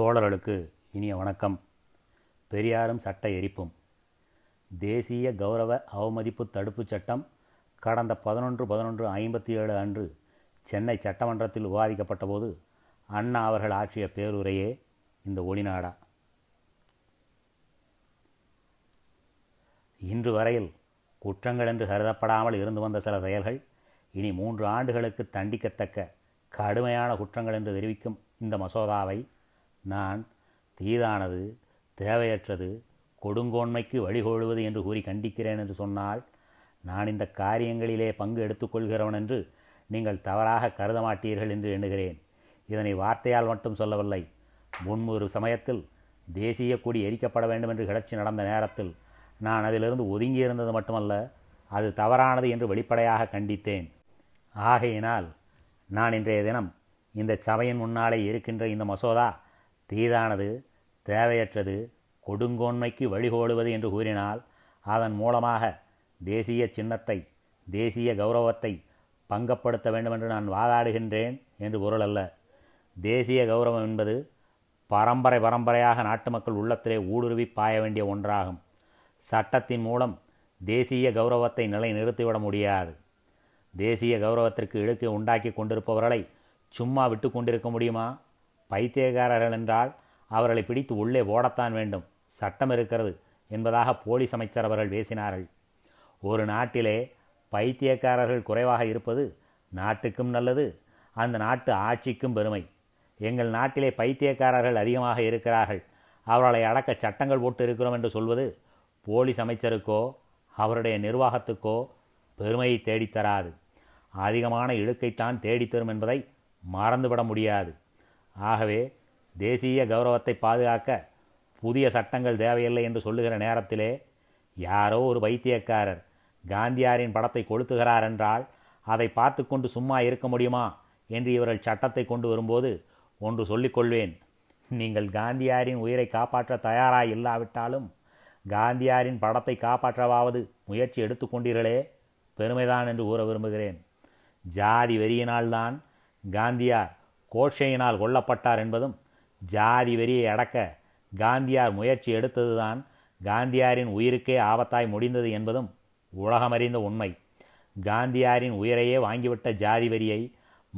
தோழர்களுக்கு இனிய வணக்கம். பெரியாரும் சட்ட எரிப்பும். தேசிய கௌரவ அவமதிப்பு தடுப்புச் சட்டம் கடந்த பதினொன்று பதினொன்று ஐம்பத்தி ஏழு அன்று சென்னை சட்டமன்றத்தில் விவாதிக்கப்பட்டபோது அண்ணா அவர்கள் ஆற்றிய பேருரையே இந்த ஒளிநாடா. இன்று வரையில் குற்றங்கள் என்று கருதப்படாமல் இருந்து வந்த சில செயல்கள் இனி மூன்று ஆண்டுகளுக்கு தண்டிக்கத்தக்க கடுமையான குற்றங்கள் என்று தெரிவிக்கும் இந்த மசோதாவை நான் தீதானது தேவையற்றது கொடுங்கோன்மைக்கு வழிகோழுவது என்று கூறி கண்டிக்கிறேன் என்று சொன்னால் நான் இந்த காரியங்களிலே பங்கு எடுத்துக்கொள்கிறவன் என்று நீங்கள் தவறாக கருத மாட்டீர்கள் என்று எண்ணுகிறேன். இதனை வார்த்தையால் மட்டும் சொல்லவில்லை. முன்மொரு சமயத்தில் தேசிய கொடி எரிக்கப்பட வேண்டும் என்று கிளர்ச்சி நடந்த நேரத்தில் நான் அதிலிருந்து ஒதுங்கி இருந்தது மட்டுமல்ல அது தவறானது என்று வெளிப்படையாக கண்டித்தேன். ஆகையினால் நான் இன்றைய தினம் இந்த சபையின் முன்னாலே இருக்கின்ற இந்த மசோதா தீதானது தேவையற்றது கொடுங்கோன்மைக்கு வழிகோடுவது என்று கூறினால் அதன் மூலமாக தேசிய சின்னத்தை தேசிய கௌரவத்தை பங்கப்படுத்த வேண்டும் என்று நான் வாதாடுகின்றேன் என்று பொருள் அல்ல. தேசிய கௌரவம் என்பது பரம்பரை பரம்பரையாக நாட்டு மக்கள் உள்ளத்திலே ஊடுருவி பாய வேண்டிய ஒன்றாகும். சட்டத்தின் மூலம் தேசிய கௌரவத்தை நிலைநிறுத்திவிட முடியாது. தேசிய கௌரவத்திற்கு இழுக்கை உண்டாக்கி கொண்டிருப்பவர்களை சும்மா விட்டு கொண்டிருக்க முடியுமா? பைத்தியக்காரர்கள் என்றால் அவர்களை பிடித்து உள்ளே ஓடத்தான் வேண்டும். சட்டம் இருக்கிறது என்பதாக போலீஸ் அமைச்சர் அவர்கள் பேசினார்கள். ஒரு நாட்டிலே பைத்தியக்காரர்கள் குறைவாக இருப்பது நாட்டுக்கும் நல்லது அந்த நாட்டு ஆட்சிக்கும் பெருமை. எங்கள் நாட்டிலே பைத்தியக்காரர்கள் அதிகமாக இருக்கிறார்கள். அவர்களை அடக்க சட்டங்கள் போட்டு இருக்கிறோம் என்று சொல்வது போலீஸ் அமைச்சருக்கோ அவருடைய நிர்வாகத்துக்கோ பெருமையை தேடித்தராது அதிகமான இழுக்கைத்தான் தேடித்தரும் என்பதை மறந்துவிட முடியாது. ஆகவே தேசிய கௌரவத்தை பாதுகாக்க புதிய சட்டங்கள் தேவையில்லை என்று சொல்லுகிற நேரத்திலே யாரோ ஒரு வைத்தியக்காரர் காந்தியாரின் படத்தை கொளுத்துகிறார் என்றால் அதை பார்த்து கொண்டு சும்மா இருக்க முடியுமா என்று இவர்கள் சட்டத்தை கொண்டு வரும்போது ஒன்று சொல்லிக்கொள்வேன். நீங்கள் காந்தியாரின் உயிரை காப்பாற்ற தயாராக இல்லாவிட்டாலும் காந்தியாரின் படத்தை காப்பாற்றவாவது முயற்சி எடுத்துக்கொண்டீர்களே. பெருமைதான் என்று கூற விரும்புகிறேன். ஜாதி வெறியினால்தான் காந்தியார் கோஷையினால் கொல்லப்பட்டார் என்பதும் ஜாதி வெறியை அடக்க காந்தியார் முயற்சி எடுத்ததுதான் காந்தியாரின் உயிருக்கே ஆபத்தாய் முடிந்தது என்பதும் உலகமறிந்த உண்மை. காந்தியாரின் உயிரையே வாங்கிவிட்ட ஜாதி வரியை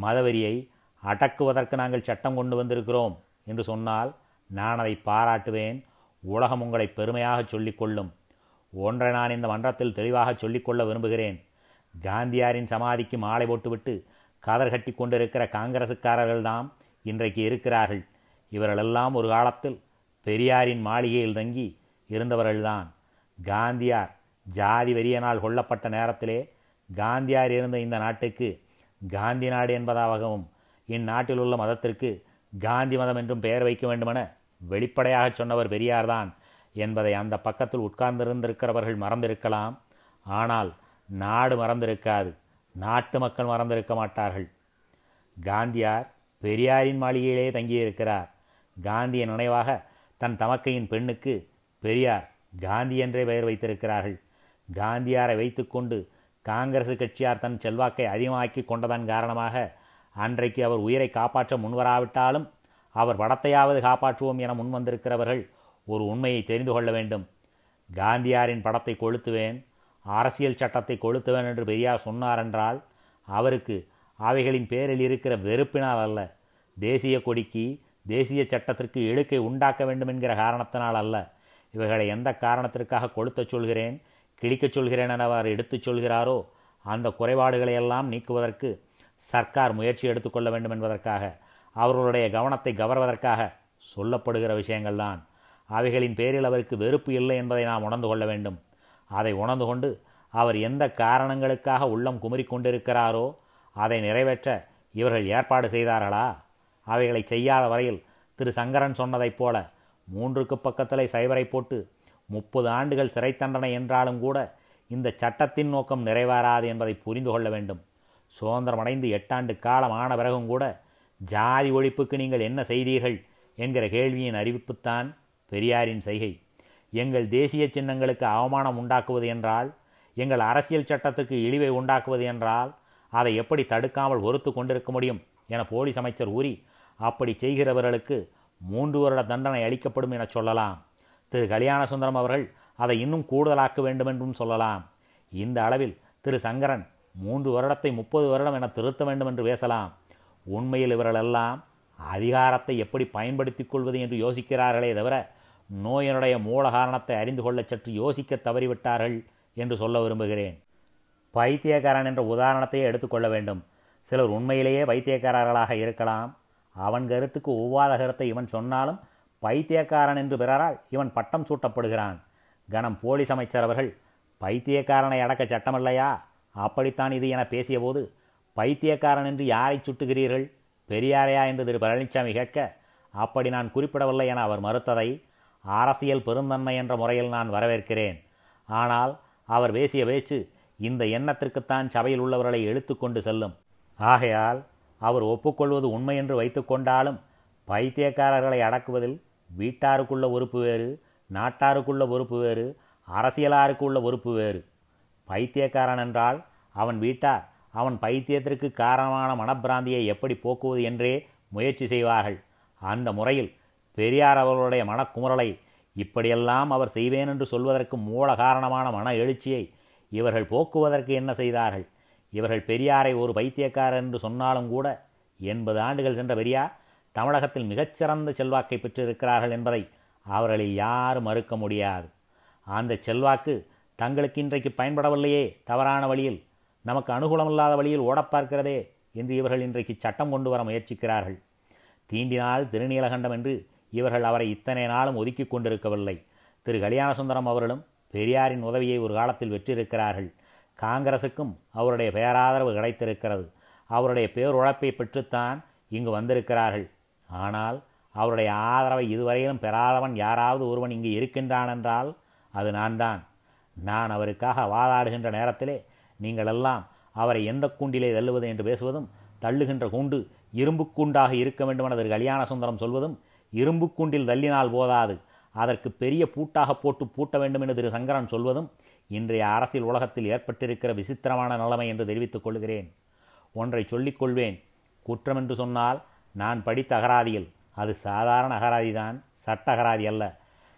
மதவெறியை அடக்குவதற்கு நாங்கள் சட்டம் கொண்டு வந்திருக்கிறோம் என்று சொன்னால் நான் அதை பாராட்டுவேன். உலகம் உங்களை பெருமையாக சொல்லிக்கொள்ளும். ஒன்றை நான் இந்த மன்றத்தில் தெளிவாக சொல்லிக்கொள்ள விரும்புகிறேன். காந்தியாரின் சமாதிக்கு மாலை போட்டுவிட்டு காதர் கட்டி கொண்டிருக்கிற காங்கிரசுக்காரர்கள்தான் இன்றைக்கு இருக்கிறார்கள். இவர்களெல்லாம் ஒரு காலத்தில் பெரியாரின் மாளிகையில் தங்கி இருந்தவர்கள்தான். காந்தியார் ஜாதி வெறியனால் கொல்லப்பட்ட நேரத்திலே காந்தியார் இருந்த இந்த நாட்டுக்கு காந்தி நாடு என்பதாகவும் இந்நாட்டில் உள்ள மதத்திற்கு காந்தி மதம் என்றும் பெயர் வைக்க வேண்டுமென வெளிப்படையாக சொன்னவர் பெரியார்தான் என்பதை அந்த பக்கத்தில் உட்கார்ந்திருந்திருக்கிறவர்கள் மறந்திருக்கலாம். ஆனால் நாடு மறந்திருக்காது. நாட்டு மக்கள் மறந்திருக்க மாட்டார்கள். காந்தியார் பெரியாரின் மாளிகையிலே தங்கியிருக்கிறார். காந்திய நினைவாக தன் தமக்கையின் பெண்ணுக்கு பெரியார் காந்தி என்றே பெயர் வைத்திருக்கிறார்கள். காந்தியாரை வைத்துக்கொண்டு காங்கிரஸ் கட்சியார் தன் செல்வாக்கை அதிகமாக்கி கொண்டதன் காரணமாக அன்றைக்கு அவர் உயிரை காப்பாற்ற முன்வராவிட்டாலும் அவர் படத்தையாவது காப்பாற்றுவோம் என முன்வந்திருக்கிறவர்கள் ஒரு உண்மையை தெரிந்து கொள்ள வேண்டும். காந்தியாரின் படத்தை கொளுத்துவேன். அரசியல் சட்டத்தை கொளுத்துவேன் என்று பெரியார் சொன்னாரென்றால் அவருக்கு அவைகளின் பேரில் இருக்கிற வெறுப்பினால் அல்ல தேசிய கொடிக்கு தேசிய சட்டத்திற்கு இழுக்கை உண்டாக்க வேண்டும் என்கிற காரணத்தினால் அல்ல. இவைகளை எந்த காரணத்திற்காக கொளுத்தச் சொல்கிறேன் கிழிக்கச் சொல்கிறேன் என அவர் எடுத்துச் சொல்கிறாரோ அந்த குறைபாடுகளை எல்லாம் நீக்குவதற்கு சர்க்கார் முயற்சி எடுத்துக்கொள்ள வேண்டும் என்பதற்காக அவர்களுடைய கவனத்தை கவர்வதற்காக சொல்லப்படுகிற விஷயங்கள்தான். அவைகளின் பேரில் அவருக்கு வெறுப்பு இல்லை என்பதை நாம் உணர்ந்து கொள்ள வேண்டும். அதை உணர்ந்து கொண்டு அவர் எந்த காரணங்களுக்காக உள்ளம் குமரி கொண்டிருக்கிறாரோ அதை நிறைவேற்ற இவர்கள் ஏற்பாடு செய்தார்களா? அவைகளை செய்யாத வரையில் திரு சங்கரன் சொன்னதைப் போல மூன்றுக்கு பக்கத்திலே சைபரை போட்டு முப்பது ஆண்டுகள் சிறை தண்டனை என்றாலும் கூட இந்த சட்டத்தின் நோக்கம் நிறைவேறாது என்பதை புரிந்து கொள்ள வேண்டும். சுதந்திரமடைந்து எட்டாண்டு காலம் ஆன பிறகும் கூட ஜாதி ஒழிப்புக்கு நீங்கள் என்ன செய்தீர்கள்? என்கிற கேள்வியின் அறிவிப்புத்தான் பெரியாரின் செய்கை. எங்கள் தேசிய சின்னங்களுக்கு அவமானம் உண்டாக்குவது என்றால் எங்கள் அரசியல் சட்டத்துக்கு இழிவை உண்டாக்குவது என்றால் அதை எப்படி தடுக்காமல் ஒருத்து கொண்டிருக்க முடியும் என போலீஸ் அமைச்சர் ஊறி அப்படி செய்கிறவர்களுக்கு மூன்று வருட தண்டனை அளிக்கப்படும் என சொல்லலாம். திரு. கல்யாண சுந்தரம் அவர்கள் அதை இன்னும் கூடுதலாக்க வேண்டும் என்றும் சொல்லலாம். இந்த அளவில் திரு. சங்கரன் மூன்று வருடத்தை முப்பது வருடம் என திருத்த வேண்டும் என்று பேசலாம். உண்மையில் இவர்களெல்லாம் அதிகாரத்தை எப்படி பயன்படுத்திக் கொள்வது என்று யோசிக்கிறார்களே தவிர நோயினுடைய மூல காரணத்தை அறிந்து கொள்ள சற்று யோசிக்க தவறிவிட்டார்கள் என்று சொல்ல விரும்புகிறேன். பைத்தியக்காரன் என்ற உதாரணத்தையே எடுத்துக்கொள்ள வேண்டும். சிலர் உண்மையிலேயே பைத்தியக்காரர்களாக இருக்கலாம். அவன் கருத்துக்கு ஒவ்வாத கருத்தை இவன் சொன்னாலும் பைத்தியக்காரன் என்று பிறரால் இவன் பட்டம் சூட்டப்படுகிறான். கணம் போலீஸ் அமைச்சர் அவர்கள் பைத்தியக்காரனை அடக்க சட்டமில்லையா? அப்படித்தான் இது என பேசியபோது பைத்தியக்காரன் என்று யாரை சுட்டுகிறீர்கள்? பெரியாரையா? என்று திரு பழனிசாமி கேட்க அப்படி நான் குறிப்பிடவில்லை என அவர் மறுத்ததை அரசியல் பெருந்தன்மை என்ற முறையில் நான் வரவேற்கிறேன். ஆனால் அவர் பேசிய பேச்சு இந்த எண்ணத்திற்குத்தான் சபையில் உள்ளவர்களை எழுத்துக்கொண்டு செல்லும். ஆகையால் அவர் ஒப்புக்கொள்வது உண்மை என்று வைத்துக்கொண்டாலும் பைத்தியக்காரர்களை அடக்குவதில் வீட்டாருக்குள்ள உறுப்பு வேறு நாட்டாருக்குள்ள பொறுப்பு வேறு அரசியலாருக்குள்ள பொறுப்பு வேறு. பைத்தியக்காரன் என்றால் அவன் வீட்டார் அவன் பைத்தியத்திற்கு காரணமான மனப்பிராந்தியை எப்படி போக்குவது என்றே முயற்சி செய்வார்கள். அந்த முறையில் பெரியார் அவர்களுடைய மனக்குமுறலை இப்படியெல்லாம் அவர் செய்வேன் என்று சொல்வதற்கு மூல காரணமான மன எழுச்சியை இவர்கள் போக்குவதற்கு என்ன செய்தார்கள்? இவர்கள் பெரியாரை ஒரு பைத்தியக்காரர் என்று சொன்னாலும் கூட எண்பது ஆண்டுகள் சென்ற பெரியார் தமிழகத்தில் மிகச்சிறந்த செல்வாக்கை பெற்றிருக்கிறார்கள் என்பதை அவர்களில் யாரும் மறுக்க முடியாது. அந்த செல்வாக்கு தங்களுக்கு இன்றைக்கு பயன்படவில்லையே தவறான வழியில் நமக்கு அனுகூலமில்லாத வழியில் ஓடப் பார்க்கிறதே என்று இவர்கள் இன்றைக்கு சட்டம் கொண்டு வர முயற்சிக்கிறார்கள். தீண்டினால் திருநீலகண்டம் என்று இவர்கள் அவரை இத்தனை நாளும் ஒதுக்கி கொண்டிருக்கவில்லை. திரு. கல்யாணசுந்தரம் அவர்களும் பெரியாரின் உதவியை ஒரு காலத்தில் வெற்றிருக்கிறார்கள். காங்கிரசுக்கும் அவருடைய பேராதரவு கிடைத்திருக்கிறது. அவருடைய பேருழைப்பை பெற்றுத்தான் இங்கு வந்திருக்கிறார்கள். ஆனால் அவருடைய ஆதரவை இதுவரையிலும் பெறாதவன் யாராவது ஒருவன் இங்கு இருக்கின்றான் என்றால் அது நான் தான் நான் அவருக்காக வாதாடுகின்ற நேரத்திலே நீங்கள் எல்லாம் அவரை எந்த கூண்டிலே தள்ளுவது என்று பேசுவதும் தள்ளுகின்ற கூண்டு இரும்பு கூண்டாக இருக்க வேண்டுமென திரு. கல்யாண சுந்தரம் சொல்வதும் இரும்பு கூண்டில் தள்ளினால் போதாது. அதற்கு பெரிய பூட்டாக போட்டு பூட்ட வேண்டும் என்று திரு சங்கரன் சொல்வதும் இன்றைய அரசியல் உலகத்தில் ஏற்பட்டிருக்கிற விசித்திரமான நிலைமை என்று தெரிவித்துக் கொள்கிறேன். ஒன்றை சொல்லிக் கொள்வேன். குற்றம் என்று சொன்னால் நான் படித்த அகராதியில். அது சாதாரண அகராதிதான் சட்ட அகராதி அல்ல.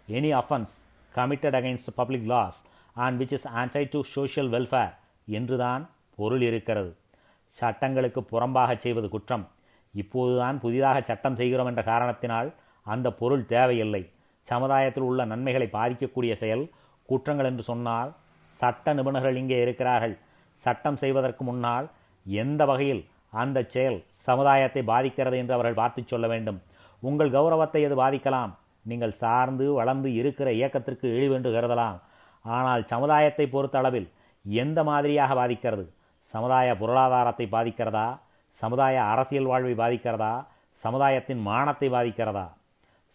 Any offence committed against public laws and which is anti to social welfare என்றுதான் பொருள் இருக்கிறது. சட்டங்களுக்கு புறம்பாக செய்வது குற்றம். இப்போதுதான் புதிதாக சட்டம் செய்கிறோம் என்ற காரணத்தினால் அந்த பொருள் தேவையில்லை. சமுதாயத்தில் உள்ள நன்மைகளை பாதிக்கக்கூடிய செயல் குற்றங்கள் என்று சொன்னால் சட்ட நிபுணர்கள் இங்கே இருக்கிறார்கள். சட்டம் செய்வதற்கு முன்னால் எந்த வகையில் அந்த செயல் சமுதாயத்தை பாதிக்கிறது என்று அவர்கள் பார்த்து சொல்ல வேண்டும். உங்கள் கௌரவத்தை எது பாதிக்கலாம்? நீங்கள் சார்ந்து வளர்ந்து இருக்கிற இயக்கத்திற்கு இழிவென்று கருதலாம். ஆனால் சமுதாயத்தை பொறுத்த அளவில் எந்த மாதிரியாக பாதிக்கிறது? சமுதாய பொருளாதாரத்தை பாதிக்கிறதா? சமுதாய அரசியல் வாழ்வை பாதிக்கிறதா? சமுதாயத்தின் மானத்தை பாதிக்கிறதா?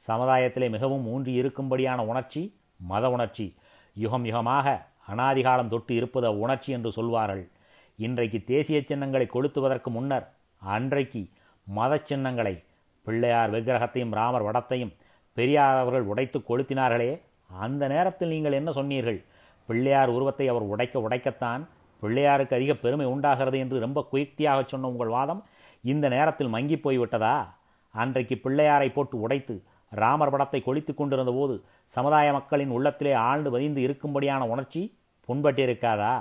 சமுதாயத்திலே மிகவும் ஊன்றி இருக்கும்படியான உணர்ச்சி மத உணர்ச்சி. யுகம் யுகமாக அனாதிகாலம் தொட்டு இருப்பது உணர்ச்சி என்று சொல்வார்கள். இன்றைக்கு தேசிய சின்னங்களை கொளுத்துவதற்கு முன்னர் அன்றைக்கு மத சின்னங்களை பிள்ளையார் விக்கிரகத்தையும் ராமர் வடத்தையும் பெரியார் அவர்கள் உடைத்து கொளுத்தினார்களே. அந்த நேரத்தில் நீங்கள் என்ன சொன்னீர்கள்? பிள்ளையார் உருவத்தை அவர் உடைக்க உடைக்கத்தான் பிள்ளையாருக்கு அதிக பெருமை உண்டாகிறது என்று ரொம்ப குயுக்தியாக சொன்ன உங்கள் வாதம் இந்த நேரத்தில் மங்கி போய்விட்டதா? அன்றைக்கு பிள்ளையாரை போட்டு உடைத்து ராமர் படத்தை கொளித்து கொண்டிருந்த போது சமுதாய மக்களின் உள்ளத்திலே ஆழ்ந்து பதிந்து இருக்கும்படியான உணர்ச்சி புண்பட்டிருக்காதா?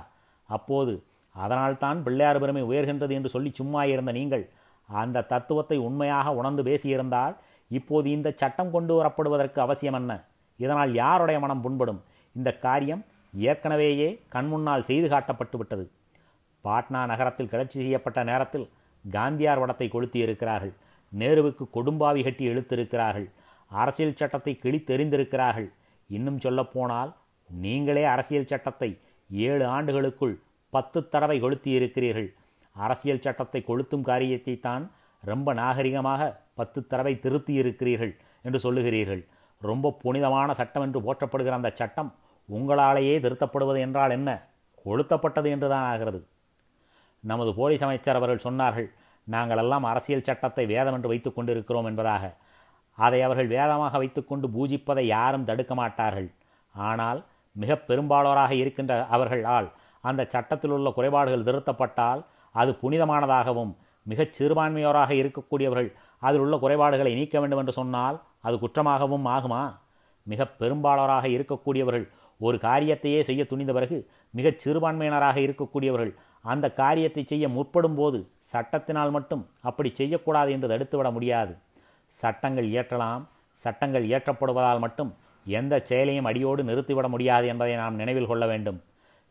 அப்போது அதனால்தான் பிள்ளையார் பெருமை உயர்கின்றது என்று சொல்லி சும்மா இருந்த நீங்கள் அந்த தத்துவத்தை உண்மையாக உணர்ந்து பேசியிருந்தால் இப்போது இந்த சட்டம் கொண்டு வரப்படுவதற்கு அவசியம் என்ன? இதனால் யாருடைய மனம் புண்படும்? இந்த காரியம் ஏற்கனவேயே கண்முன்னால் செய்து காட்டப்பட்டு விட்டது. பாட்னா நகரத்தில் கிளர்ச்சி செய்யப்பட்ட நேரத்தில் காந்தியார் வடத்தை கொளுத்தி இருக்கிறார்கள் நேருவுக்கு கொடும்பாவி கட்டி இழுத்திருக்கிறார்கள். அரசியல் சட்டத்தை கிழித்தெறிந்திருக்கிறார்கள். இன்னும் சொல்லப்போனால் நீங்களே அரசியல் சட்டத்தை ஏழு ஆண்டுகளுக்குள் பத்து தடவை கொளுத்தி இருக்கிறீர்கள் அரசியல் சட்டத்தை கொளுத்தும் காரியத்தை தான் ரொம்ப நாகரிகமாக பத்து தடவை திருத்தி இருக்கிறீர்கள் என்று சொல்லுகிறீர்கள். ரொம்ப புனிதமான சட்டம் என்று போற்றப்படுகிற அந்த சட்டம் உங்களாலேயே திருத்தப்படுவது என்றால் என்ன? கொளுத்தப்பட்டது என்றுதான் ஆகிறது. நமது போலீஸ் அமைச்சர் அவர்கள் சொன்னார்கள் நாங்கள் எல்லாம் அரசியல் சட்டத்தை வேதம் என்று வைத்துக் கொண்டிருக்கிறோம் என்பதாக. அதை அவர்கள் வேதமாக வைத்துக்கொண்டு பூஜிப்பதை யாரும் தடுக்க மாட்டார்கள். ஆனால் மிக பெரும்பாலோராக இருக்கின்ற அவர்களால் அந்த சட்டத்தில் உள்ள குறைபாடுகள் திருத்தப்பட்டால் அது புனிதமானதாகவும் மிகச் சிறுபான்மையோராக இருக்கக்கூடியவர்கள் அதில் உள்ள குறைபாடுகளை நீக்க வேண்டும் என்று சொன்னால் அது குற்றமாகவும் ஆகுமா? மிக பெரும்பாலோராக இருக்கக்கூடியவர்கள் ஒரு காரியத்தையே செய்ய துணிந்த பிறகு மிகச் சிறுபான்மையினராக இருக்கக்கூடியவர்கள் அந்த காரியத்தை செய்ய முற்படும் போது சட்டத்தினால் மட்டும் அப்படி செய்யக்கூடாது என்று தடுத்துவிட முடியாது. சட்டங்கள் இயற்றலாம். சட்டங்கள் இயற்றப்படுவதால் மட்டும் எந்த செயலையும் அடியோடு நிறுத்திவிட முடியாது என்பதை நாம் நினைவில் கொள்ள வேண்டும்.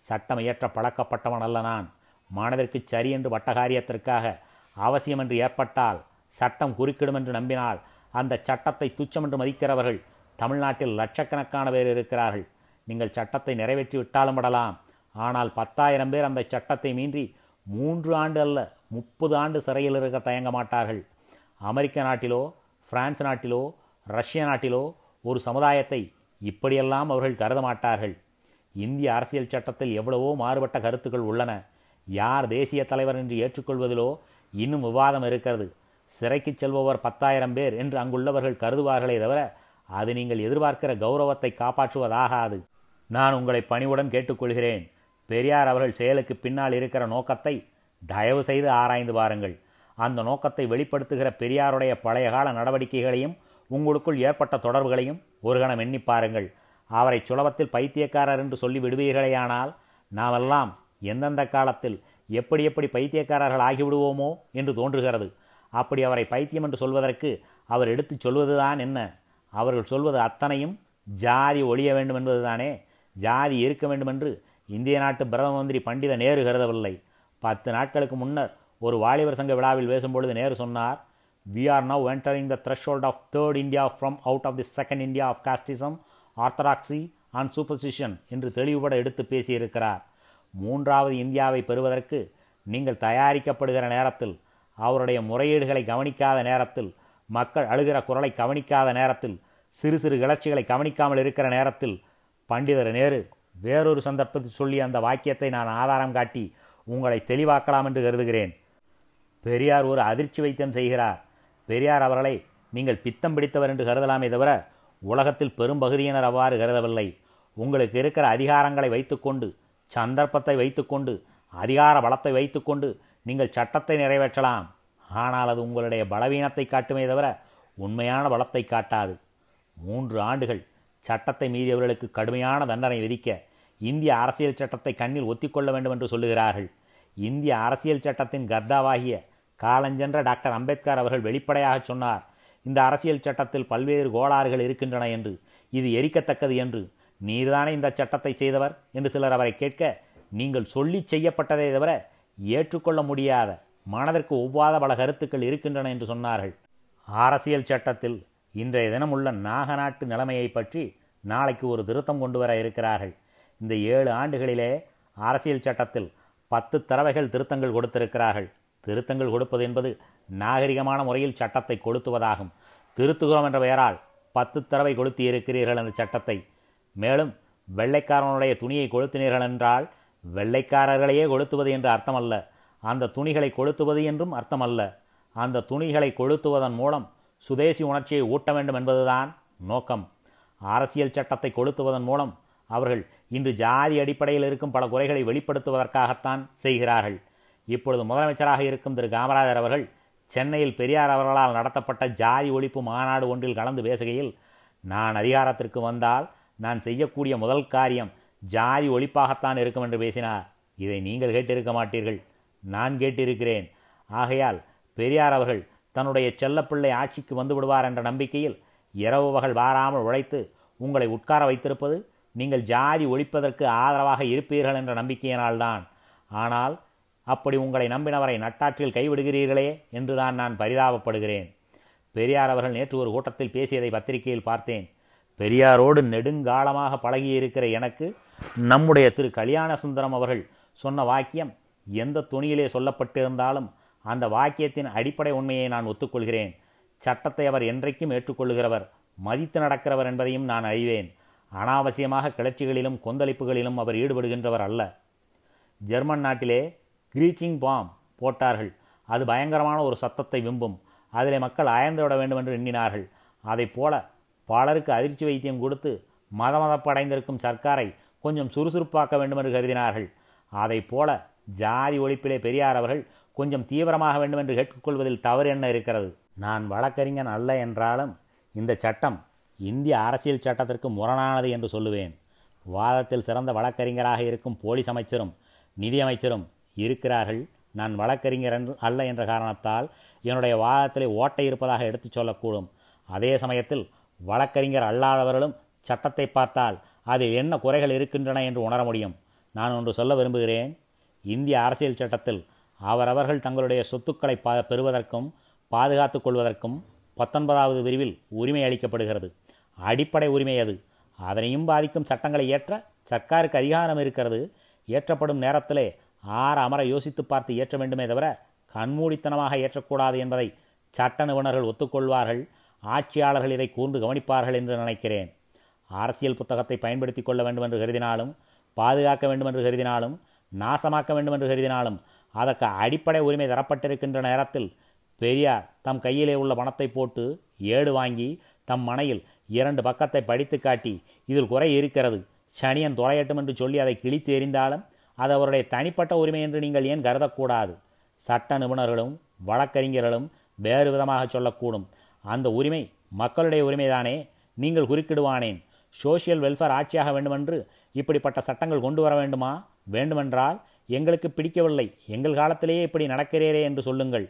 சட்டம் இயற்ற பழக்கப்பட்டவன் அல்ல நான். மனதிற்கு சரி என்று வட்டகாரியத்திற்காக அவசியம் என்று ஏற்பட்டால் சட்டம் குறுக்கிடும் என்று நம்பினால் அந்த சட்டத்தை துச்சம் என்று மதிக்கிறவர்கள் தமிழ்நாட்டில் லட்சக்கணக்கான பேர் இருக்கிறார்கள். நீங்கள் சட்டத்தை நிறைவேற்றி விட்டாலும் விடலாம். ஆனால் பத்தாயிரம் பேர் அந்த சட்டத்தை மீறி மூன்று ஆண்டு அல்ல முப்பது ஆண்டு சிறையில் இருக்க தயங்க மாட்டார்கள். அமெரிக்க நாட்டிலோ பிரான்ஸ் நாட்டிலோ ரஷ்ய நாட்டிலோ ஒரு சமுதாயத்தை இப்படியெல்லாம் அவர்கள் கருத மாட்டார்கள். இந்திய அரசியல் சட்டத்தில் எவ்வளவோ மாறுபட்ட கருத்துக்கள் உள்ளன. யார் தேசிய தலைவர் என்று ஏற்றுக்கொள்வதிலோ இன்னும் விவாதம் இருக்கிறது. சிறைக்கு செல்பவர் பத்தாயிரம் பேர் என்று அங்குள்ளவர்கள் கருதுவார்களே தவிர அது நீங்கள் எதிர்பார்க்கிற கௌரவத்தை காப்பாற்றுவதாகாது. நான் உங்களை பணிவுடன் கேட்டுக்கொள்கிறேன். பெரியார் அவர்கள் செயலுக்கு பின்னால் இருக்கிற நோக்கத்தை தயவு செய்து ஆராய்ந்து பாருங்கள் அந்த நோக்கத்தை வெளிப்படுத்துகிற பெரியாருடைய பழைய கால நடவடிக்கைகளையும் உங்களுக்குள் ஏற்பட்ட தொடர்புகளையும் ஒரு கணம் எண்ணி பாருங்கள். அவரை சுலபத்தில் பைத்தியக்காரர் என்று சொல்லி விடுவீர்களேயானால் நாமெல்லாம் எந்தெந்த காலத்தில் எப்படி எப்படி பைத்தியக்காரர்கள் ஆகிவிடுவோமோ என்று தோன்றுகிறது. அப்படி அவரை பைத்தியம் என்று சொல்வதற்கு அவர் எடுத்துச் சொல்வதுதான் என்ன? அவர்கள் சொல்வது அத்தனையும் ஜாதி ஒழிய வேண்டும் என்பதுதானே? ஜாதி இருக்க வேண்டும் என்று இந்திய நாட்டு பிரதம மந்திரி பண்டித நேரு கருதவில்லை. பத்து நாட்களுக்கு முன்னர் ஒரு வாலிபர் சங்க விழாவில் பேசும்பொழுது நேரு சொன்னார் we are now entering the threshold of third India from out of the second India of casteism orthodoxy and superstition என்று தெளிவுபட எடுத்து பேசியிருக்கிறார். மூன்றாவது இந்தியாவை பெறுவதற்கு நீங்கள் தயாரிக்கப்படுகிற நேரத்தில் அவருடைய முறையீடுகளை கவனிக்காத நேரத்தில் மக்கள் அழுகிற குரலை கவனிக்காத நேரத்தில் சிறு சிறு கிளர்ச்சிகளை கவனிக்காமல் இருக்கிற நேரத்தில் பண்டிதர் நேரு வேறொரு சந்தர்ப்பத்தில் சொல்லி அந்த வாக்கியத்தை நான் ஆதாரம் காட்டி உங்களை தெளிவாக்கலாம் என்று கருதுகிறேன். பெரியார் ஒரு அதிர்ச்சி வைத்தியம் செய்கிறார். பெரியார் அவர்களை நீங்கள் பித்தம் பிடித்தவர் என்று கருதலாமே தவிர உலகத்தில் பெரும்பகுதியினர் அவ்வாறு கருதவில்லை. உங்களுக்கு இருக்கிற அதிகாரங்களை வைத்துக்கொண்டு சந்தர்ப்பத்தை வைத்துக்கொண்டு அதிகார பலத்தை வைத்துக்கொண்டு நீங்கள் சட்டத்தை நிறைவேற்றலாம். ஆனால் அது உங்களுடைய பலவீனத்தை காட்டுமே தவிர உண்மையான பலத்தை காட்டாது. மூன்று ஆண்டுகள் சட்டத்தை மீறியவர்களுக்கு கடுமையான தண்டனை விதிக்க இந்திய அரசியல் சட்டத்தை கண்ணில் ஒத்திக்கொள்ள வேண்டும் என்று சொல்லுகிறார்கள். இந்திய அரசியல் சட்டத்தின் கர்த்தாவாகிய காலஞ்சென்ற டாக்டர் அம்பேத்கர் அவர்கள் வெளிப்படையாக சொன்னார் இந்த அரசியல் சட்டத்தில் பல்வேறு கோளாறுகள் இருக்கின்றன என்று. இது எரிக்கத்தக்கது என்று. நீர்தானே இந்த சட்டத்தை செய்தவர்? என்று சிலர் அவரை கேட்க நீங்கள் சொல்லி செய்யப்பட்டதை தவிர ஏற்றுக்கொள்ள முடியாத மனதிற்கு ஒவ்வாத பல கருத்துக்கள் இருக்கின்றன என்று சொன்னார்கள். அரசியல் சட்டத்தில் இன்றைய தினம் உள்ள நாகநாட்டு நிலைமையை பற்றி நாளைக்கு ஒரு திருத்தம் கொண்டு வர இருக்கிறார்கள். இந்த ஏழு ஆண்டுகளிலே அரசியல் சட்டத்தில் பத்து தடவைகள் திருத்தங்கள் கொடுத்திருக்கிறார்கள். திருத்தங்கள் கொடுப்பது என்பது நாகரிகமான முறையில் சட்டத்தை கொளுத்துவதாகும். திருத்துகிறோம் என்ற பெயரால் பத்து தடவை கொளுத்தி இருக்கிறீர்கள் அந்த சட்டத்தை. மேலும் வெள்ளைக்காரனுடைய துணியை கொளுத்தினீர்கள் என்றால் வெள்ளைக்காரர்களையே கொளுத்துவது என்று அர்த்தமல்ல. அந்த துணிகளை கொளுத்துவது என்றும் அர்த்தமல்ல. அந்த துணிகளை கொளுத்துவதன் மூலம் சுதேசி உணர்ச்சியை ஊட்ட வேண்டும் என்பதுதான் நோக்கம். அரசியல் சட்டத்தை கொளுத்துவதன் மூலம் அவர்கள் இன்று ஜாதி அடிப்படையில் இருக்கும் பல குறைகளை வெளிப்படுத்துவதற்காகத்தான் செய்கிறார்கள். இப்பொழுது முதலமைச்சராக இருக்கும் திரு காமராஜர் அவர்கள் சென்னையில் பெரியார் அவர்களால் நடத்தப்பட்ட ஜாதி ஒழிப்பு மாநாடு ஒன்றில் கலந்து பேசுகையில் நான் அதிகாரத்திற்கு வந்தால் நான் செய்யக்கூடிய முதல் காரியம் ஜாதி ஒழிப்பாகத்தான் இருக்கும் என்று பேசினார். இதை நீங்கள் கேட்டிருக்க மாட்டீர்கள். நான் கேட்டிருக்கிறேன். ஆகையால் பெரியார் அவர்கள் தன்னுடைய செல்லப்பிள்ளை ஆட்சிக்கு வந்து விடுவார் என்ற நம்பிக்கையில் இரவு பகல் வாராமல் உழைத்து உங்களை உட்கார வைத்திருப்பது நீங்கள் ஜாதி ஒழிப்பதற்கு ஆதரவாக இருப்பீர்கள் என்ற நம்பிக்கையினால்தான். ஆனால் அப்படி உங்களை நம்பினவரை நட்டாற்றில் கைவிடுகிறீர்களே என்றுதான் நான் பரிதாபப்படுகிறேன். பெரியார் அவர்கள் நேற்று ஒரு கூட்டத்தில் பேசியதை பத்திரிகையில் பார்த்தேன். பெரியாரோடு நெடுங்காலமாக பழகியிருக்கிற எனக்கு நம்முடைய திரு கல்யாண சுந்தரம் அவர்கள் சொன்ன வாக்கியம் எந்த துணியிலே சொல்லப்பட்டிருந்தாலும் அந்த வாக்கியத்தின் அடிப்படை உண்மையை நான் ஒத்துக்கொள்கிறேன். சட்டத்தை அவர் என்றைக்கும் ஏற்றுக்கொள்கிறவர் மதித்து நடக்கிறவர் என்பதையும் நான் அறிவேன். அனாவசியமாக கிளர்ச்சிகளிலும் கொந்தளிப்புகளிலும் அவர் ஈடுபடுகின்றவர் அல்ல. ஜெர்மன் நாட்டிலே கிரீச்சிங் பாம் போட்டார்கள். அது பயங்கரமான ஒரு சத்தத்தை விம்பும். அதிலே மக்கள் அயர்ந்து விட வேண்டும் என்று எண்ணினார்கள். அதைப் போல பலருக்கு அதிர்ச்சி வைத்தியம் கொடுத்து மதமதப்படைந்திருக்கும் சர்க்காரை கொஞ்சம் சுறுசுறுப்பாக்க வேண்டும் என்று கருதினார்கள். அதைப் போல ஜாதி ஒழிப்பிலே பெரியார் அவர்கள் கொஞ்சம் தீவிரமாக வேண்டும் என்று கேட்டுக்கொள்வதில் தவறு என்ன இருக்கிறது? நான் வழக்கறிஞன் அல்ல என்றாலும் இந்த சட்டம் இந்திய அரசியல் சட்டத்திற்கு முரணானது என்று சொல்லுவேன். வாதத்தில் சிறந்த வழக்கறிஞராக இருக்கும் போலீஸ் அமைச்சரும் நிதியமைச்சரும் இருக்கிறார்கள். நான் வழக்கறிஞர் அல்ல என்ற காரணத்தால் என்னுடைய வாதத்திலே ஓட்டை இருப்பதாக எடுத்துச் சொல்லக்கூடும். அதே சமயத்தில் வழக்கறிஞர் அல்லாதவர்களும் சட்டத்தை பார்த்தால் அதில் என்ன குறைகள் இருக்கின்றன என்று உணர முடியும். நான் ஒன்று சொல்ல விரும்புகிறேன். இந்திய அரசியல் சட்டத்தில் அவரவர்கள் தங்களுடைய சொத்துக்களை பா பெறுவதற்கும் பாதுகாத்துக் கொள்வதற்கும் பத்தொன்பதாவது விரிவில் உரிமை அளிக்கப்படுகிறது. அடிப்படை உரிமை அது. அதனையும் பாதிக்கும் சட்டங்களை ஏற்ற சர்க்காருக்கு அதிகாரம் இருக்கிறது. ஏற்றப்படும் நேரத்திலே ஆற அமர யோசித்து பார்த்து ஏற்ற வேண்டுமே தவிர கண்மூடித்தனமாக ஏற்றக்கூடாது என்பதை சட்ட நிபுணர்கள் ஒத்துக்கொள்வார்கள். ஆட்சியாளர்கள் இதை கூர்ந்து கவனிப்பார்கள் என்று நினைக்கிறேன். அரசியல் புத்தகத்தை பயன்படுத்தி கொள்ள வேண்டும் என்று கருதினாலும் பாதுகாக்க வேண்டும் என்று கருதினாலும் நாசமாக்க வேண்டும் என்று கருதினாலும் அதற்கு அடிப்படை உரிமை தரப்பட்டிருக்கின்ற நேரத்தில் பெரியார் தம் கையிலே உள்ள பணத்தை போட்டு ஏடு வாங்கி தம் மனையில் இரண்டு பக்கத்தை படித்து காட்டி இதில் குறை இருக்கிறது. சனியன் துளையட்டும் என்று சொல்லி அதை கிழித்து எறிந்தாலும் அது அவருடைய தனிப்பட்ட உரிமை என்று நீங்கள் ஏன் கருதக்கூடாது? சட்ட நிபுணர்களும் வழக்கறிஞர்களும் வேறு விதமாக சொல்லக்கூடும். அந்த உரிமை மக்களுடைய உரிமைதானே? நீங்கள் குறுக்கிடுவானேன். சோசியல் வெல்ஃபேர் ஆட்சியாக வேண்டுமென்று இப்படிப்பட்ட சட்டங்கள் கொண்டு வர வேண்டுமா? வேண்டுமென்றால் எங்களுக்கு பிடிக்கவில்லை. எங்கள் காலத்திலேயே இப்படி நடக்கிறீரே என்று சொல்லுங்கள்.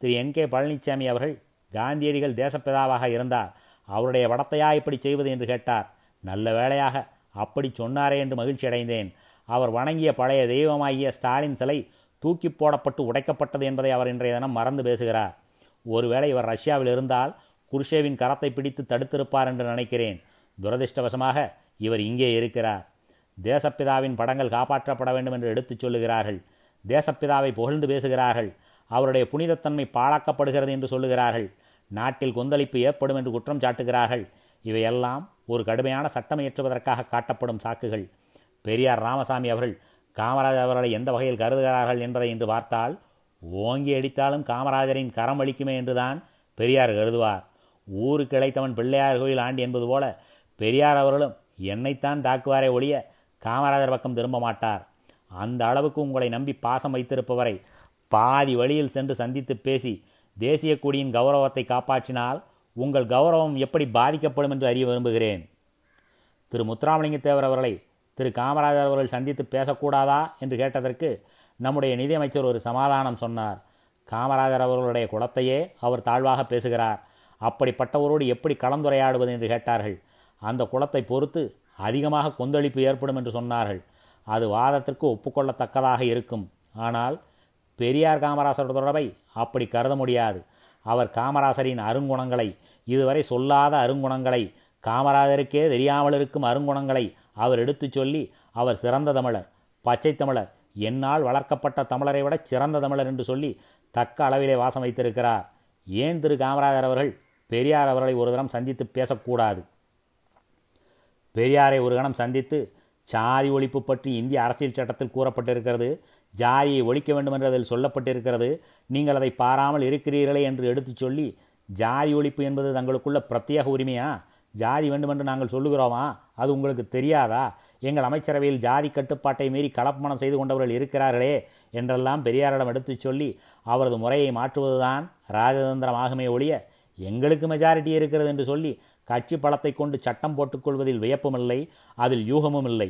திரு என் கே பழனிசாமி அவர்கள் காந்தியடிகள் தேசப்பிதாவாக இருந்தார். அவருடைய வடத்தையா இப்படி செய்வது என்று கேட்டார். நல்ல வேளையாக அப்படி சொன்னாரே என்று மகிழ்ச்சி அடைந்தேன். அவர் வணங்கிய பழைய தெய்வமாகிய ஸ்டாலின் சிலை தூக்கி போடப்பட்டு உடைக்கப்பட்டது என்பதை அவர் இன்றைய தினம் மறந்து பேசுகிறார். ஒருவேளை இவர் ரஷ்யாவில் இருந்தால் குருஷேவின் கரத்தை பிடித்து தடுத்திருப்பார் என்று நினைக்கிறேன். துரதிருஷ்டவசமாக இவர் இங்கே இருக்கிறார். தேசப்பிதாவின் படங்கள் காப்பாற்றப்பட வேண்டும் என்று எடுத்துச் சொல்லுகிறார்கள். தேசப்பிதாவை புகழ்ந்து பேசுகிறார்கள். அவருடைய புனிதத்தன்மை பாழாக்கப்படுகிறது என்று சொல்லுகிறார்கள். நாட்டில் கொந்தளிப்பு ஏற்படும் என்று குற்றம் சாட்டுகிறார்கள். இவையெல்லாம் ஒரு கடுமையான சட்டம் இயற்றுவதற்காக காட்டப்படும் சாக்குகள். பெரியார் ராமசாமி அவர்கள் காமராஜர் அவர்களை எந்த வகையில் கருதுகிறார்கள் என்பதை இன்று பார்த்தால் ஓங்கி அடித்தாலும் காமராஜரின் கரம் அளிக்குமே என்றுதான் பெரியார் கருதுவார். ஊருக்கு இழைத்தவன் பிள்ளையார் கோயில் ஆண்டி என்பது போல பெரியார் அவர்களும் என்னைத்தான் தாக்குவாரே ஒழிய காமராஜர் பக்கம் திரும்ப மாட்டார். அந்த அளவுக்கு உங்களை நம்பி பாசம் வைத்திருப்பவரை பாதி வழியில் சென்று சந்தித்து பேசி தேசிய கொடியின் கௌரவத்தை காப்பாற்றினால் உங்கள் கௌரவம் எப்படி பாதிக்கப்படும் என்று அறிய விரும்புகிறேன். திரு முத்துராமலிங்க தேவர் அவர்களை திரு காமராஜர் அவர்கள் சந்தித்து பேசக்கூடாதா என்று கேட்டதற்கு நம்முடைய நிதியமைச்சர் ஒரு சமாதானம் சொன்னார். காமராஜர் அவர்களுடைய குலத்தையே அவர் தாழ்வாக பேசுகிறார். அப்படிப்பட்டவரோடு எப்படி கலந்துரையாடுவது என்று கேட்டார்கள். அந்த குலத்தை பொறுத்து அதிகமாக கொந்தளிப்பு ஏற்படும் என்று சொன்னார்கள். அது வாதத்திற்கு ஒப்புக்கொள்ளத்தக்கதாக இருக்கும். ஆனால் பெரியார் காமராசர் தொடர்பை அப்படி கருத முடியாது. அவர் காமராசரின் அருங்குணங்களை இதுவரை சொல்லாத அருங்குணங்களை காமராஜருக்கே தெரியாமல் இருக்கும் அருங்குணங்களை அவர் எடுத்துச் சொல்லி அவர் சிறந்த தமிழர் பச்சை தமிழர் என்னால் வளர்க்கப்பட்ட தமிழரை விட சிறந்த தமிழர் என்று சொல்லி தக்க அளவிலே வாசம் வைத்திருக்கிறார். ஏன் திரு காமராஜர் அவர்கள் பெரியார் அவர்களை ஒரு தினம் சந்தித்து பேசக்கூடாது? பெரியாரை ஒரு கணம் சந்தித்து சாதி ஒழிப்பு பற்றி இந்திய அரசியல் சட்டத்தில் கூறப்பட்டிருக்கிறது. ஜாதியை ஒழிக்க வேண்டும் என்று அதில் சொல்லப்பட்டிருக்கிறது. நீங்கள் அதை பாராமல் இருக்கிறீர்களே என்று எடுத்துச் சொல்லி ஜாதி ஒழிப்பு என்பது தங்களுக்குள்ள பிரத்யேக உரிமையா? ஜாதி வேண்டுமென்று நாங்கள் சொல்லுகிறோமா? அது உங்களுக்கு தெரியாதா? எங்கள் அமைச்சரவையில் ஜாதி கட்டுப்பாட்டை மீறி கலப்பணம் செய்து கொண்டவர்கள் இருக்கிறார்களே என்றெல்லாம் பெரியாரிடம் எடுத்துச் சொல்லி அவரது முறையை மாற்றுவதுதான் ராஜதந்திரம் ஆகுமே ஒழிய எங்களுக்கு மெஜாரிட்டி இருக்கிறது என்று சொல்லி கட்சி பலத்தை கொண்டு சட்டம் போட்டுக்கொள்வதில் வியப்புமில்லை அதில் யூகமும் இல்லை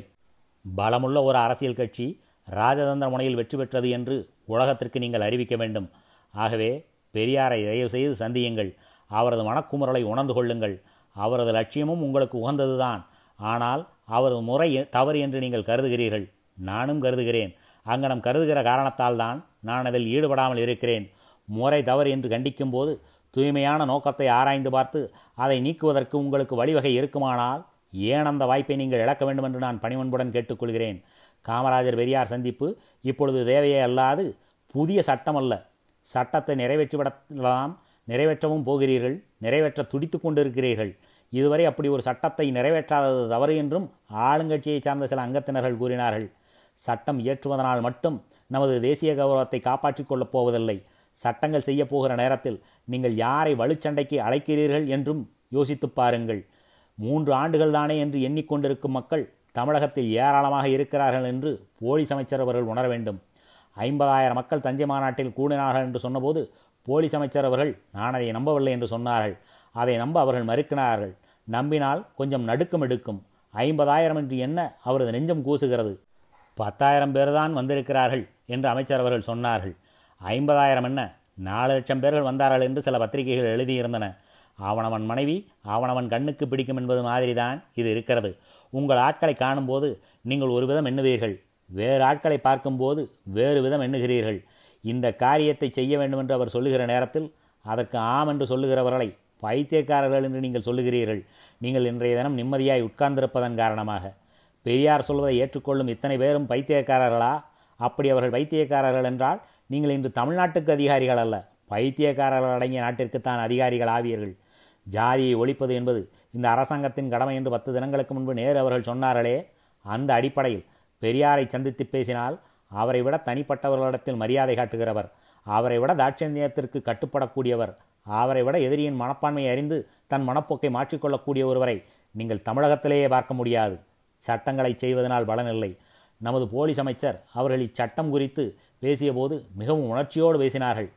பலமுள்ள ஒரு அரசியல் கட்சி ராஜதந்திர முனையில் வெற்றி பெற்றது என்று உலகத்திற்கு நீங்கள் அறிவிக்க வேண்டும். ஆகவே பெரியாரை தயவு செய்து சந்தியுங்கள். அவரது மனக்குமுறலை உணர்ந்து கொள்ளுங்கள். அவரது லட்சியமும் உங்களுக்கு உகந்ததுதான். ஆனால் அவரது முறை தவறு என்று நீங்கள் கருதுகிறீர்கள். நானும் கருதுகிறேன். அங்கனம் கருதுகிற காரணத்தால் தான் நான் அதில் ஈடுபடாமல் இருக்கிறேன். முறை தவறு என்று கண்டிக்கும் போது தூய்மையான நோக்கத்தை ஆராய்ந்து பார்த்து அதை நீக்குவதற்கு உங்களுக்கு வழிவகை இருக்குமானால் ஏன் அந்த வாய்ப்பை நீங்கள் இழக்க வேண்டும் என்று நான் பணிவன்புடன் கேட்டுக்கொள்கிறேன். காமராஜர் பெரியார் சந்திப்பு இப்பொழுது தேவையே அல்லாது புதிய சட்டம் அல்ல சட்டத்தை நிறைவேற்றிவிடலாம் நிறைவேற்றவும் போகிறீர்கள் நிறைவேற்ற துடித்து கொண்டிருக்கிறீர்கள். இதுவரை அப்படி ஒரு சட்டத்தை நிறைவேற்றாதது தவறு என்றும் ஆளுங்கட்சியை சார்ந்த சில அங்கத்தினர்கள் கூறினார்கள். சட்டம் இயற்றுவதனால் மட்டும் நமது தேசிய கௌரவத்தை காப்பாற்றிக் கொள்ளப் போவதில்லை. சட்டங்கள் செய்ய போகிற நேரத்தில் நீங்கள் யாரை வலுச்சண்டைக்கு அழைக்கிறீர்கள் என்றும் யோசித்து பாருங்கள். மூன்று ஆண்டுகள் தானே என்று எண்ணிக்கொண்டிருக்கும் மக்கள் தமிழகத்தில் ஏராளமாக இருக்கிறார்கள் என்று போலீஸ் அமைச்சர் அவர்கள் உணர வேண்டும். ஐம்பதாயிரம் மக்கள் தஞ்சை மாநாட்டில் கூடினார்கள் என்று சொன்னபோது போலீஸ் அமைச்சர் அவர்கள் நான் அதை நம்பவில்லை என்று சொன்னார்கள். அதை நம்ப அவர்கள் மறுக்கினார்கள் நம்பினால் கொஞ்சம் நடுக்கம் எடுக்கும். ஐம்பதாயிரம் என்று என்ன அவரது நெஞ்சம் கூசுகிறது? பத்தாயிரம் பேர் தான் வந்திருக்கிறார்கள் என்று அமைச்சர் அவர்கள் சொன்னார்கள். ஐம்பதாயிரம் என்ன? நாலு லட்சம் பேர்கள் வந்தார்கள் என்று சில பத்திரிகைகள் எழுதியிருந்தன. அவனவன் மனைவி அவனவன் கண்ணுக்கு பிடிக்கும் என்பது மாதிரிதான் இது இருக்கிறது. உங்கள் ஆட்களை காணும்போது நீங்கள் ஒரு விதம் எண்ணுவீர்கள். வேறு ஆட்களை பார்க்கும்போது வேறு விதம் எண்ணுகிறீர்கள். இந்த காரியத்தை செய்ய வேண்டும் என்று அவர் சொல்லுகிற நேரத்தில் அதற்கு ஆம் என்று சொல்லுகிறவர்களை பைத்தியக்காரர்கள் என்று நீங்கள் சொல்லுகிறீர்கள். நீங்கள் இன்றைய தினம் நிம்மதியாய் உட்கார்ந்திருப்பதன் காரணமாக. பெரியார் சொல்வதை ஏற்றுக்கொள்ளும் இத்தனை பேரும் பைத்தியக்காரர்களா? அப்படி அவர்கள் பைத்தியக்காரர்கள் என்றால் நீங்கள் இன்று தமிழ்நாட்டுக்கு அதிகாரிகள் அல்ல. பைத்தியக்காரர்கள் அடங்கிய நாட்டிற்குத்தான் அதிகாரிகள் ஆவீர்கள். ஜாதியை ஒழிப்பது என்பது இந்த அரசாங்கத்தின் கடமை என்று பத்து தினங்களுக்கு முன்பு நேரு அவர்கள் சொன்னார்களே அந்த அடிப்படையில் பெரியாரை சந்தித்து பேசினால் அவரை விட தனிப்பட்டவர்களிடத்தில் மரியாதை காட்டுகிறவர் அவரை விட தாட்சண்யத்திற்கு கட்டுப்படக்கூடியவர் அவரை விட எதிரியின் மனப்பான்மையை அறிந்து தன் மனப்போக்கை மாற்றிக்கொள்ளக்கூடிய ஒருவரை நீங்கள் தமிழகத்திலேயே பார்க்க முடியாது. சட்டங்களை செய்வதனால் பலனில்லை நமது போலீஸ் அமைச்சர் அவர்கள் இச்சட்டம் குறித்து பேசியபோது மிகவும் உணர்ச்சியோடு பேசினார்கள்.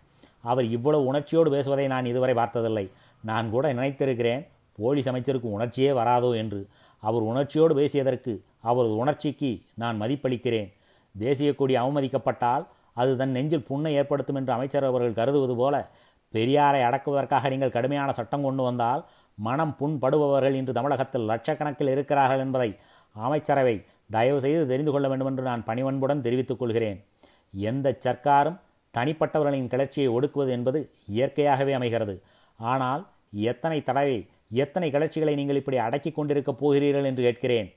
அவர் இவ்வளவு உணர்ச்சியோடு பேசுவதை நான் இதுவரை பார்த்ததில்லை. நான் கூட நினைத்திருக்கிறேன் போலீஸ் அமைச்சருக்கு உணர்ச்சியே வராதோ என்று அவர் உணர்ச்சியோடு பேசியதற்கு அவரது உணர்ச்சிக்கு நான் மதிப்பளிக்கிறேன். தேசிய கொடி அவமதிக்கப்பட்டால் அது தன் நெஞ்சில் புண்ணை ஏற்படுத்தும் என்று அமைச்சர் அவர்கள் கருதுவது போல பெரியாரை அடக்குவதற்காக நீங்கள் கடுமையான சட்டம் கொண்டு வந்தால் மனம் புண்படுபவர்கள் இன்று தமிழகத்தில் லட்சக்கணக்கில் இருக்கிறார்கள் என்பதை அமைச்சரவை தயவு செய்து தெரிந்து கொள்ள வேண்டும் என்று நான் பணிவன்புடன் தெரிவித்துக் கொள்கிறேன். எந்த சர்க்காரும் தனிப்பட்டவர்களின் கிளர்ச்சியை ஒடுக்குவது என்பது இயற்கையாகவே அமைகிறது. ஆனால் எத்தனை தடவை எத்தனை கிளர்ச்சிகளை நீங்கள் இப்படி அடக்கி கொண்டிருக்கப் போகிறீர்கள் என்று கேட்கிறேன்.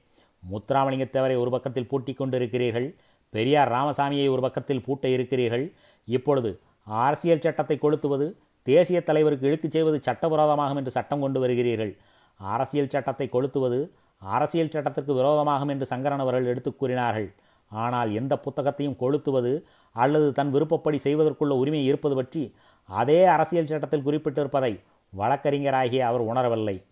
முத்துராமலிங்கத்தேவரை ஒரு பக்கத்தில் பூட்டிக் கொண்டிருக்கிறீர்கள் பெரியார் ராமசாமியை ஒரு பக்கத்தில் பூட்ட இருக்கிறீர்கள். இப்பொழுது அரசியல் சட்டத்தை கொளுத்துவது தேசிய தலைவருக்கு இழுக்குச் செய்வது சட்டவிரோதமாகும் என்று சட்டம் கொண்டு வருகிறீர்கள். அரசியல் சட்டத்தை கொளுத்துவது அரசியல் சட்டத்திற்கு விரோதமாகும் என்று சங்கரன் அவர்கள் எடுத்துக் கூறினார்கள். ஆனால் எந்த புத்தகத்தையும் கொளுத்துவது அல்லது தன் விருப்பப்படி செய்வதற்குள்ள உரிமை இருப்பது பற்றி அதே அரசியல் சட்டத்தில் குறிப்பிட்டிருப்பதை வழக்கறிஞராகிய அவர் உணரவில்லை.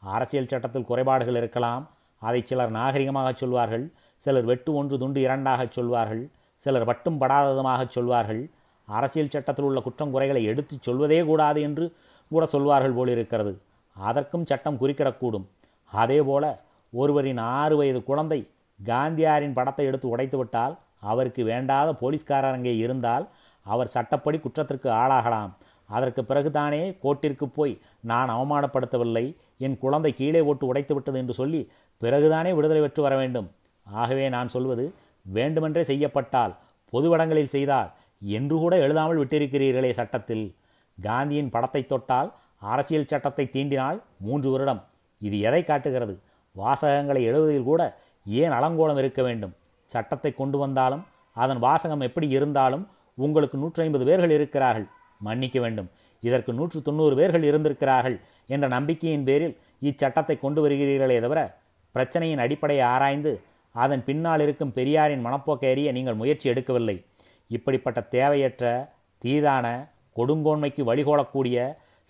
அரசியல் சட்டத்தில் குறைபாடுகள் இருக்கலாம். அதை சிலர் நாகரிகமாக சொல்வார்கள். சிலர் வெட்டு ஒன்று துண்டு இரண்டாகச் சொல்வார்கள். சிலர் வட்டும் படாததுமாகச் சொல்வார்கள். அரசியல் சட்டத்தில் உள்ள குற்றம் குறைகளை எடுத்துச் சொல்வதே கூடாது என்று கூட சொல்வார்கள் போலிருக்கிறது. அதற்கும் சட்டம் குறுக்கிடக்கூடும். அதேபோல ஒருவரின் ஆறு வயது குழந்தை காந்தியாரின் படத்தை எடுத்து உடைத்துவிட்டால் அவருக்கு வேண்டாத போலீஸ்காரரங்கே இருந்தால் அவர் சட்டப்படி குற்றத்திற்கு ஆளாகலாம். அதற்கு பிறகுதானே கோர்ட்டிற்கு போய் நான் அவமானப்படுத்தவில்லை என் குழந்தை கீழே ஓட்டு உடைத்து விட்டது என்று சொல்லி பிறகுதானே விடுதலை பெற்று வர வேண்டும். ஆகவே நான் சொல்வது வேண்டுமென்றே செய்யப்பட்டால் பொதுவடங்களில் செய்தால் என்று கூட எழுதாமல் விட்டிருக்கிறீர்களே சட்டத்தில். காந்தியின் படத்தை தொட்டால் அரசியல் சட்டத்தை தீண்டினால் மூன்று வருடம். இது எதை காட்டுகிறது? வாசகங்களை எழுதுவதில் கூட ஏன் அலங்கோலம் இருக்க வேண்டும்? சட்டத்தை கொண்டு வந்தாலும் அதன் வாசகம் எப்படி இருந்தாலும் உங்களுக்கு நூற்றி ஐம்பது பேர்கள் இருக்கிறார்கள். மன்னிக்க வேண்டும். இதற்கு நூற்று தொண்ணூறு பேர்கள் இருந்திருக்கிறார்கள் என்ற நம்பிக்கையின் பேரில் இச்சட்டத்தை கொண்டு வருகிறீர்களே தவிர பிரச்சனையின் அடிப்படையை ஆராய்ந்து அதன் பின்னால் இருக்கும் பெரியாரின் மனப்போக்கை அறிய நீங்கள் முயற்சி எடுக்கவில்லை. இப்படிப்பட்ட தேவையற்ற தீதான கொடுங்கோன்மைக்கு வழிகோலக்கூடிய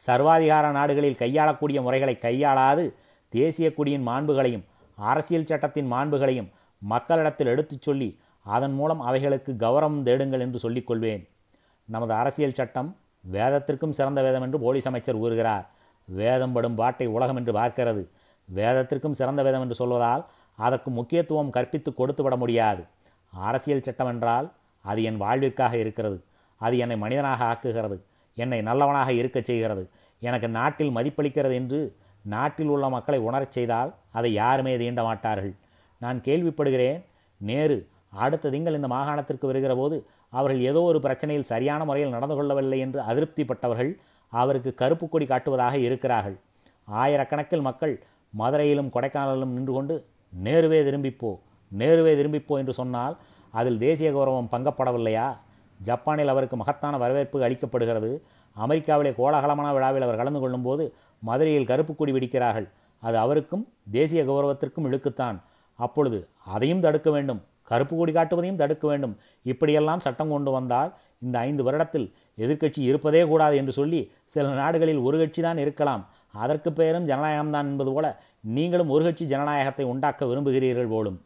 சர்வாதிகார நாடுகளில் கையாளக்கூடிய முறைகளை கையாளாது தேசிய குடியின் மாண்புகளையும் அரசியல் சட்டத்தின் மாண்புகளையும் மக்களிடத்தில் எடுத்துச் சொல்லி அதன் மூலம் அவைகளுக்கு கௌரவம் தேடுங்கள் என்று சொல்லிக்கொள்வேன் நமது அரசியல் சட்டம் வேதத்திற்கும் சிறந்த வேதம் என்று போலீஸ் அமைச்சர் கூறுகிறார். வேதம் படும் பாட்டை உலகம் என்று பார்க்கிறது. வேதத்திற்கும் சிறந்த வேதம் என்று சொல்வதால் அதற்கு முக்கியத்துவம் கற்பித்து கொடுத்து விட முடியாது. அரசியல் சட்டம் என்றால் அது என் வாழ்விற்காக இருக்கிறது. அது என்னை மனிதனாக ஆக்குகிறது. என்னை நல்லவனாக இருக்கச் செய்கிறது. எனக்கு நாட்டில் மதிப்பளிக்கிறது என்று நாட்டில் உள்ள மக்களை உணரச் செய்தால் அதை யாருமே தீண்ட மாட்டார்கள். நான் கேள்விப்படுகிறேன் நேரு அடுத்த திங்கள் இந்த மாகாணத்திற்கு வருகிற போது அவர்கள் ஏதோ ஒரு பிரச்சனையில் சரியான முறையில் நடந்து கொள்ளவில்லை என்று அதிருப்திப்பட்டவர்கள் அவருக்கு கருப்பு கொடி காட்டுவதாக இருக்கிறார்கள். ஆயிரக்கணக்கில் மக்கள் மதுரையிலும் கொடைக்கானலிலும் நின்று கொண்டு நேருவே திரும்பிப்போ நேருவே திரும்பிப்போ என்று சொன்னால் அதில் தேசிய கௌரவம் பங்கப்படவில்லையா? ஜப்பானில் அவருக்கு மகத்தான வரவேற்பு அளிக்கப்படுகிறது. அமெரிக்காவிலே கோலாகலமான விழாவில் அவர் கலந்து கொள்ளும்போது மதுரையில் கருப்பு கொடி வெடிக்கிறார்கள். அது அவருக்கும் தேசிய கௌரவத்திற்கும் இழுக்குத்தான். அப்பொழுது அதையும் தடுக்க வேண்டும். கருப்பு கொடி காட்டுவதையும் தடுக்க வேண்டும். இப்படியெல்லாம் சட்டம் கொண்டு வந்தால் இந்த ஐந்து வருடத்தில் எதிர்க்கட்சி இருப்பதே கூடாது என்று சொல்லி சில நாடுகளில் ஒரு கட்சி தான் இருக்கலாம். அதற்கு பெயரும் ஜனநாயகம்தான் என்பது போல நீங்களும் ஒரு கட்சி ஜனநாயகத்தை உண்டாக்க விரும்புகிறீர்கள் போலும்.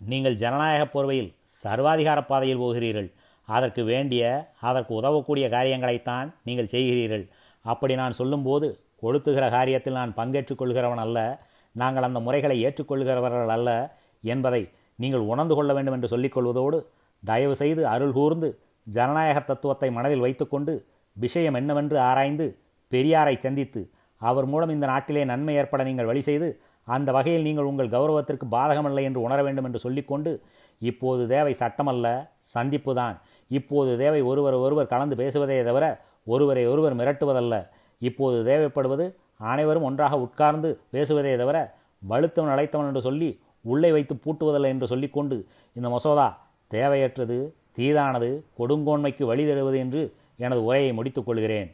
நீங்கள் ஜனநாயக போர்வையில் சர்வாதிகார பாதையில் போகிறீர்கள். அதற்கு வேண்டிய அதற்கு உதவக்கூடிய காரியங்களைத்தான் நீங்கள் செய்கிறீர்கள். அப்படி நான் சொல்லும்போது கொளுத்துகிற காரியத்தில் நான் பங்கேற்றுக் கொள்கிறவன் அல்ல. நாங்கள் அந்த முறைகளை ஏற்றுக்கொள்கிறவர்கள் அல்ல என்பதை நீங்கள் உணர்ந்து கொள்ள வேண்டும் என்று சொல்லிக்கொள்வதோடு தயவு செய்து அருள் கூர்ந்து ஜனநாயக தத்துவத்தை மனதில் வைத்துக்கொண்டு விஷயம் என்னவென்று ஆராய்ந்து பெரியாரை சந்தித்து அவர் மூலம் இந்த நாட்டிலே நன்மை ஏற்பட நீங்கள் வழி செய்து அந்த வகையில் நீங்கள் உங்கள் கௌரவத்திற்கு பாதகமில்லை என்று உணர வேண்டும் என்று சொல்லிக்கொண்டு இப்போது தேவை சட்டமல்ல சந்திப்பு தான். இப்போது தேவை ஒருவர் ஒருவர் கலந்து பேசுவதே தவிர ஒருவரை ஒருவர் மிரட்டுவதல்ல. இப்போது தேவைப்படுவது அனைவரும் ஒன்றாக உட்கார்ந்து பேசுவதே தவிர வலுத்தவன் அழைத்தவன் என்று சொல்லி உள்ளே வைத்து பூட்டுவதில்லை என்று சொல்லிக்கொண்டு இந்த மசோதா தேவையற்றது தீதானது கொடுங்கோன்மைக்கு வழி தருவது என்று எனது உரையை முடித்துக் கொள்கிறேன்.